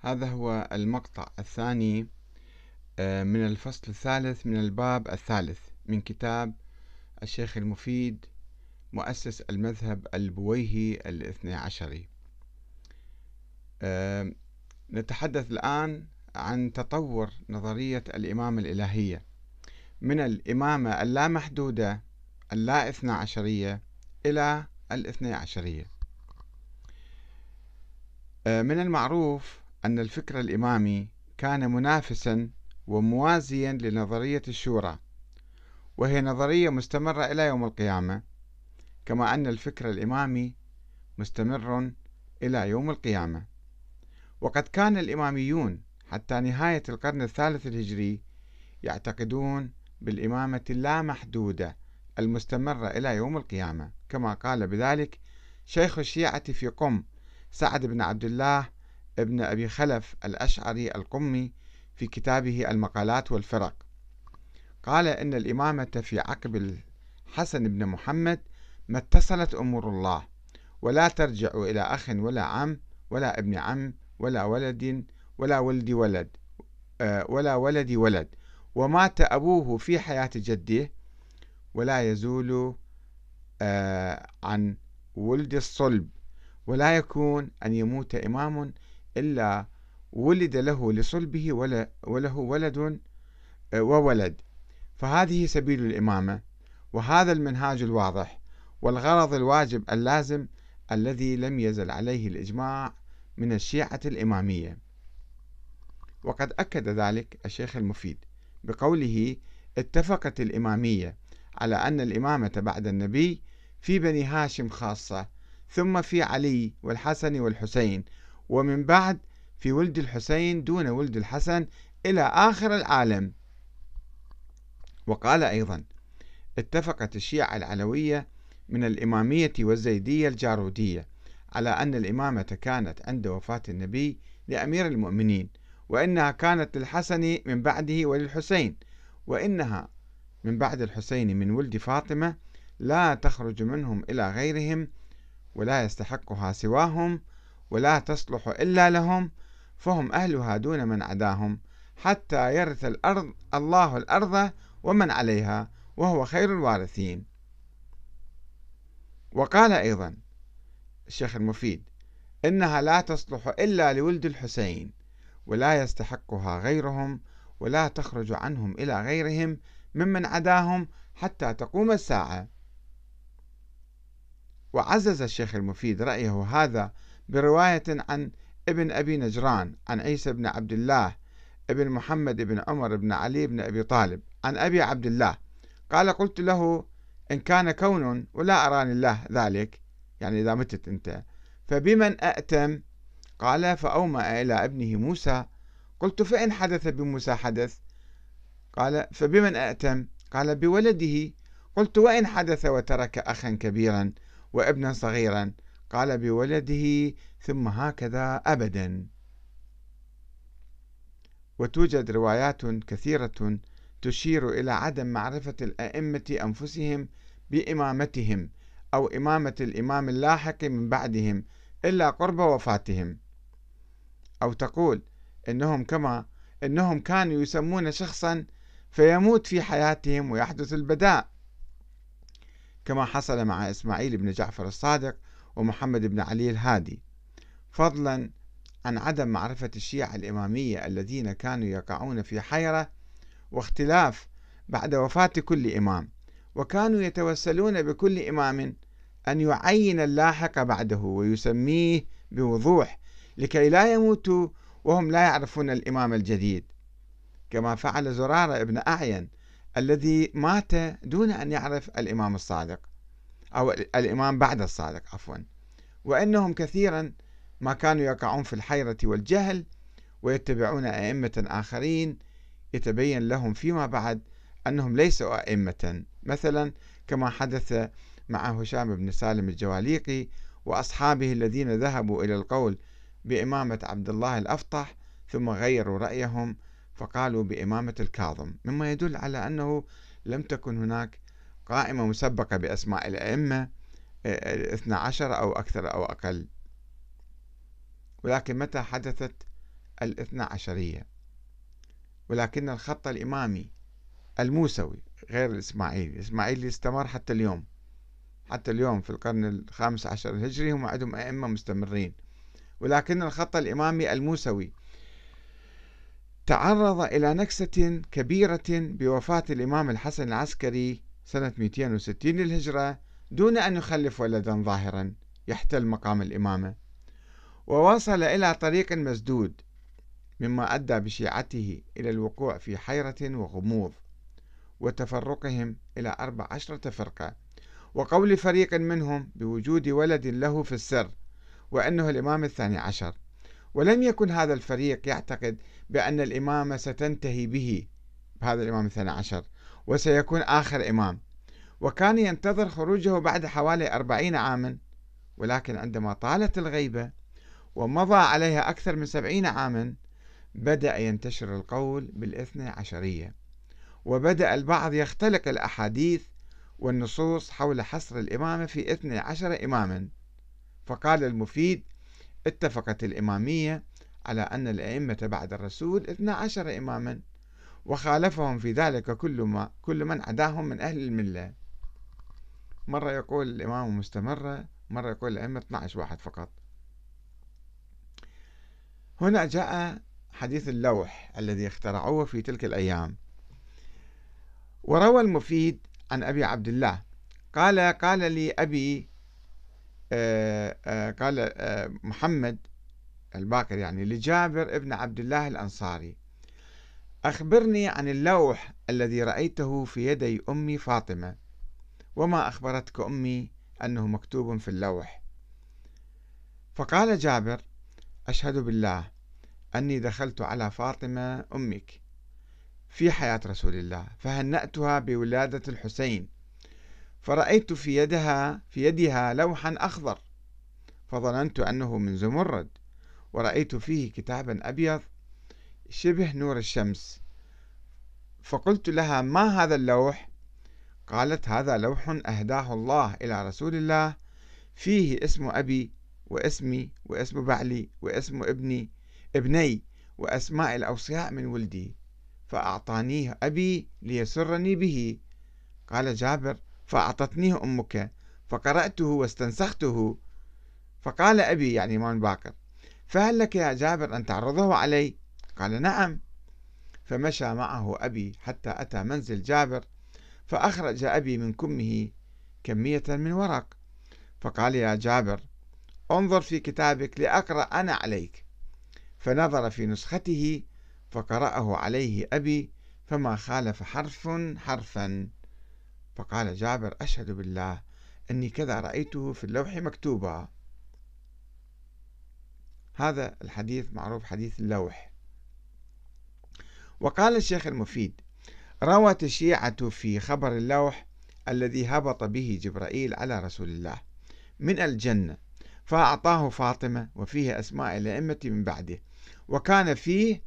هذا هو المقطع الثاني آه، من الفصل الثالث من الباب الثالث من كتاب الشيخ المفيد مؤسس المذهب البويهي الاثني عشري. آه، نتحدث الآن عن تطور نظرية الإمامة الإلهية. من الإمامة اللامحدودة اللا اثنى عشرية إلى الاثني عشرية. آه، من المعروف أن الفكر الإمامي كان منافسا وموازيا لنظرية الشورى وهي نظرية مستمرة إلى يوم القيامة كما أن الفكر الإمامي مستمر إلى يوم القيامة. وقد كان الإماميون حتى نهاية القرن الثالث الهجري يعتقدون بالإمامة اللامحدودة المستمرة إلى يوم القيامة كما قال بذلك شيخ الشيعة في قم سعد بن عبد الله ابن أبي خلف الأشعري القمي في كتابه المقالات والفرق. قال إن الإمامة في عقب الحسن بن محمد ما اتصلت أمور الله ولا ترجع إلى أخ ولا عم ولا ابن عم ولا ولد ولا ولد ولد آه، ولا ولد ولد. ومات أبوه في حياة جده ولا يزول آه، عن ولد الصلب. ولا يكون أن يموت إمام إلا ولد له لصلبه وله ولد آه، وولد. فهذه سبيل الإمامة. وهذا المنهاج الواضح والغرض الواجب اللازم الذي لم يزل عليه الإجماع من الشيعة الإمامية. وقد أكد ذلك الشيخ المفيد بقوله اتفقت الإمامية على أن الإمامة بعد النبي في بني هاشم خاصة ثم في علي والحسن والحسين ومن بعد في ولد الحسين دون ولد الحسن إلى آخر العالم. وقال أيضا اتفقت الشيعة العلوية من الإمامية والزيدية الجارودية على أن الإمامة كانت عند وفاة النبي لأمير المؤمنين وإنها كانت للحسن من بعده وللحسين وإنها من بعد الحسين من ولد فاطمة لا تخرج منهم إلى غيرهم ولا يستحقها سواهم ولا تصلح إلا لهم فهم أهلها دون من عداهم حتى يرث الأرض الله الأرض ومن عليها وهو خير الوارثين. وقال أيضا الشيخ المفيد إنها لا تصلح إلا لولد الحسين ولا يستحقها غيرهم ولا تخرج عنهم إلى غيرهم ممن عداهم حتى تقوم الساعة. وعزز الشيخ المفيد رأيه هذا برواية عن ابن أبي نجران عن عيسى بن عبد الله ابن محمد بن عمر بن علي بن أبي طالب عن أبي عبد الله. قال قلت له إن كان كون ولا أراني الله ذلك يعني إذا متت أنت فبمن أأتم؟ قال فأومأ إلى ابنه موسى. قلت فإن حدث بموسى حدث؟ قال فبمن أأتم؟ قال بولده. قلت وإن حدث وترك أخا كبيرا وابنا صغيرا. قال بولده ثم هكذا أبدا. وتوجد روايات كثيرة تشير إلى عدم معرفة الأئمة أنفسهم بإمامتهم أو إمامة الإمام اللاحق من بعدهم إلا قرب وفاتهم. أو تقول إنهم كما إنهم كانوا يسمون شخصا فيموت في حياتهم ويحدث البداء. كما حصل مع إسماعيل بن جعفر الصادق ومحمد بن علي الهادي. فضلا عن عدم معرفة الشيعة الإمامية الذين كانوا يقعون في حيرة واختلاف بعد وفاة كل إمام وكانوا يتوسلون بكل إمام أن يعين اللاحق بعده ويسميه بوضوح لكي لا يموتوا وهم لا يعرفون الإمام الجديد. كما فعل زرارة ابن أعين الذي مات دون أن يعرف الإمام الصادق. أو الإمام بعد الصادق عفوا. وإنهم كثيرا ما كانوا يقعون في الحيرة والجهل ويتبعون أئمة آخرين يتبين لهم فيما بعد أنهم ليسوا أئمة. مثلا كما حدث مع هشام بن سالم الجواليقي وأصحابه الذين ذهبوا إلى القول بإمامة عبد الله الأفطح ثم غيروا رأيهم فقالوا بإمامة الكاظم. مما يدل على أنه لم تكن هناك قائمة مسبقة بأسماء الأئمة الاثنى عشر أو أكثر أو أقل. ولكن متى حدثت الاثنى عشرية؟ ولكن الخط الإمامي الموسوي غير الإسماعيلي. الإسماعيلي استمر حتى اليوم. حتى اليوم في القرن الخامس عشر الهجري هم عندهم أئمة مستمرين. ولكن الخط الإمامي الموسوي تعرض إلى نكسة كبيرة بوفاة الإمام الحسن العسكري سنة 260 للهجرة دون أن يخلف ولدا ظاهرا يحتل مقام الإمامة. ووصل إلى طريق مسدود مما أدى بشيعته إلى الوقوع في حيرة وغموض وتفرقهم إلى أربع عشرة فرقة. وقول فريق منهم بوجود ولد له في السر وأنه الإمام الثاني عشر. ولم يكن هذا الفريق يعتقد بأن الإمامة ستنتهي به هذا الإمام الثاني عشر. وسيكون آخر إمام. وكان ينتظر خروجه بعد حوالي أربعين عاما ولكن عندما طالت الغيبة ومضى عليها أكثر من سبعين عاما بدأ ينتشر القول بالإثنى عشرية. وبدأ البعض يختلق الأحاديث والنصوص حول حصر الإمامة في إثنى عشر إماما. فقال المفيد اتفقت الإمامية على أن الأئمة بعد الرسول إثنى عشر إماما. وخالفهم في ذلك كل ما كل من عداهم من أهل الملة. مرة يقول الإمام مستمرة مرة يقول الأئمة 12 واحد فقط. هنا جاء حديث اللوح الذي اخترعوه في تلك الأيام. وروى المفيد عن أبي عبد الله قال قال لي أبي آه، آه، قال آه، محمد الباقر يعني لجابر ابن عبد الله الأنصاري. أخبرني عن اللوح الذي رأيته في يدي أمي فاطمة. وما أخبرتك أمي أنه مكتوب في اللوح؟ فقال جابر أشهد بالله أني دخلت على فاطمة أمك في حياة رسول الله فهنأتها بولادة الحسين فرأيت في يدها في يدها لوحا أخضر فظننت أنه من زمرد ورأيت فيه كتابا أبيض شبه نور الشمس. فقلت لها ما هذا اللوح؟ قالت هذا لوح أهداه الله إلى رسول الله. فيه اسم أبي واسمي واسم بعلي واسم ابني ابني وأسماء الأوصياء من ولدي. فأعطانيه أبي ليسرني به. قال جابر فأعطتنيه أمك. فقرأته واستنسخته. فقال أبي يعني إمام باكر فهل لك يا جابر أن تعرضه علي؟ قال نعم. فمشى معه أبي حتى أتى منزل جابر فأخرج أبي من كمه كمية من ورق. فقال يا جابر انظر في كتابك لأقرأ أنا عليك. فنظر في نسخته فقرأه عليه أبي فما خالف حرف حرفا. فقال جابر أشهد بالله أني كذا رأيته في اللوح مكتوبا. هذا الحديث معروف حديث اللوح. وقال الشيخ المفيد روت الشيعة في خبر اللوح الذي هبط به جبرائيل على رسول الله من الجنة فأعطاه فاطمة وفيه أسماء الأئمة من بعده وكان فيه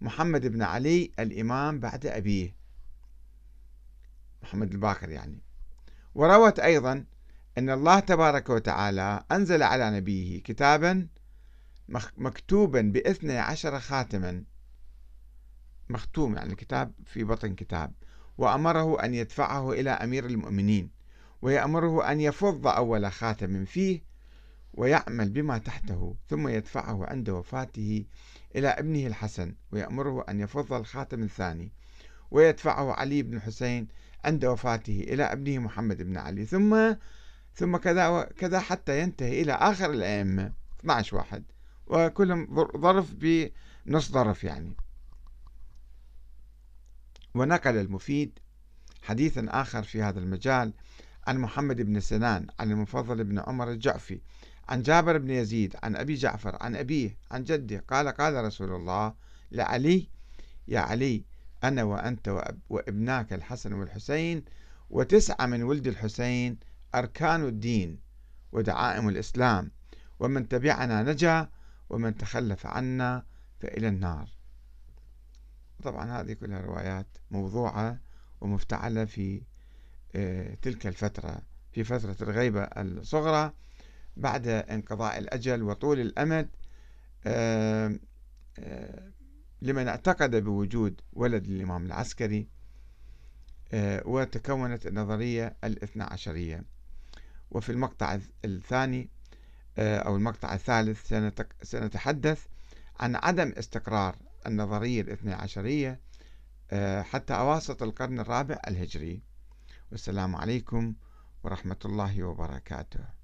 محمد بن علي الإمام بعد أبيه محمد الباقر يعني. وروت أيضا أن الله تبارك وتعالى أنزل على نبيه كتابا مكتوبا باثني عشر خاتما مختوم يعني كتاب في بطن كتاب وأمره أن يدفعه إلى أمير المؤمنين ويأمره أن يفض أول خاتم فيه ويعمل بما تحته ثم يدفعه عند وفاته إلى ابنه الحسن ويأمره أن يفض الخاتم الثاني ويدفعه علي بن الحسين عند وفاته إلى ابنه محمد بن علي ثم ثم كذا كذا حتى ينتهي إلى آخر الأئمة 12 واحد وكلهم ظرف بنص ظرف يعني. ونقل المفيد حديثا آخر في هذا المجال عن محمد بن سنان عن المفضل بن عمر الجعفي عن جابر بن يزيد عن أبي جعفر عن أبيه عن جده. قال قال رسول الله لعلي يا علي أنا وأنت وإبناك الحسن والحسين وتسعة من ولد الحسين أركان الدين ودعائم الإسلام ومن تبعنا نجا ومن تخلف عنا فإلى النار. طبعا هذه كلها روايات موضوعة ومفتعلة في آه، تلك الفترة في فترة الغيبة الصغرى بعد انقضاء الأجل وطول الأمد آه، آه، لمن اعتقد بوجود ولد الإمام العسكري وتكونت النظرية الاثنى عشرية. وفي المقطع الثاني أو المقطع الثالث سنتحدث عن عدم استقرار النظرية الاثنى عشرية آه، حتى أواسط القرن الرابع الهجري. والسلام عليكم ورحمة الله وبركاته.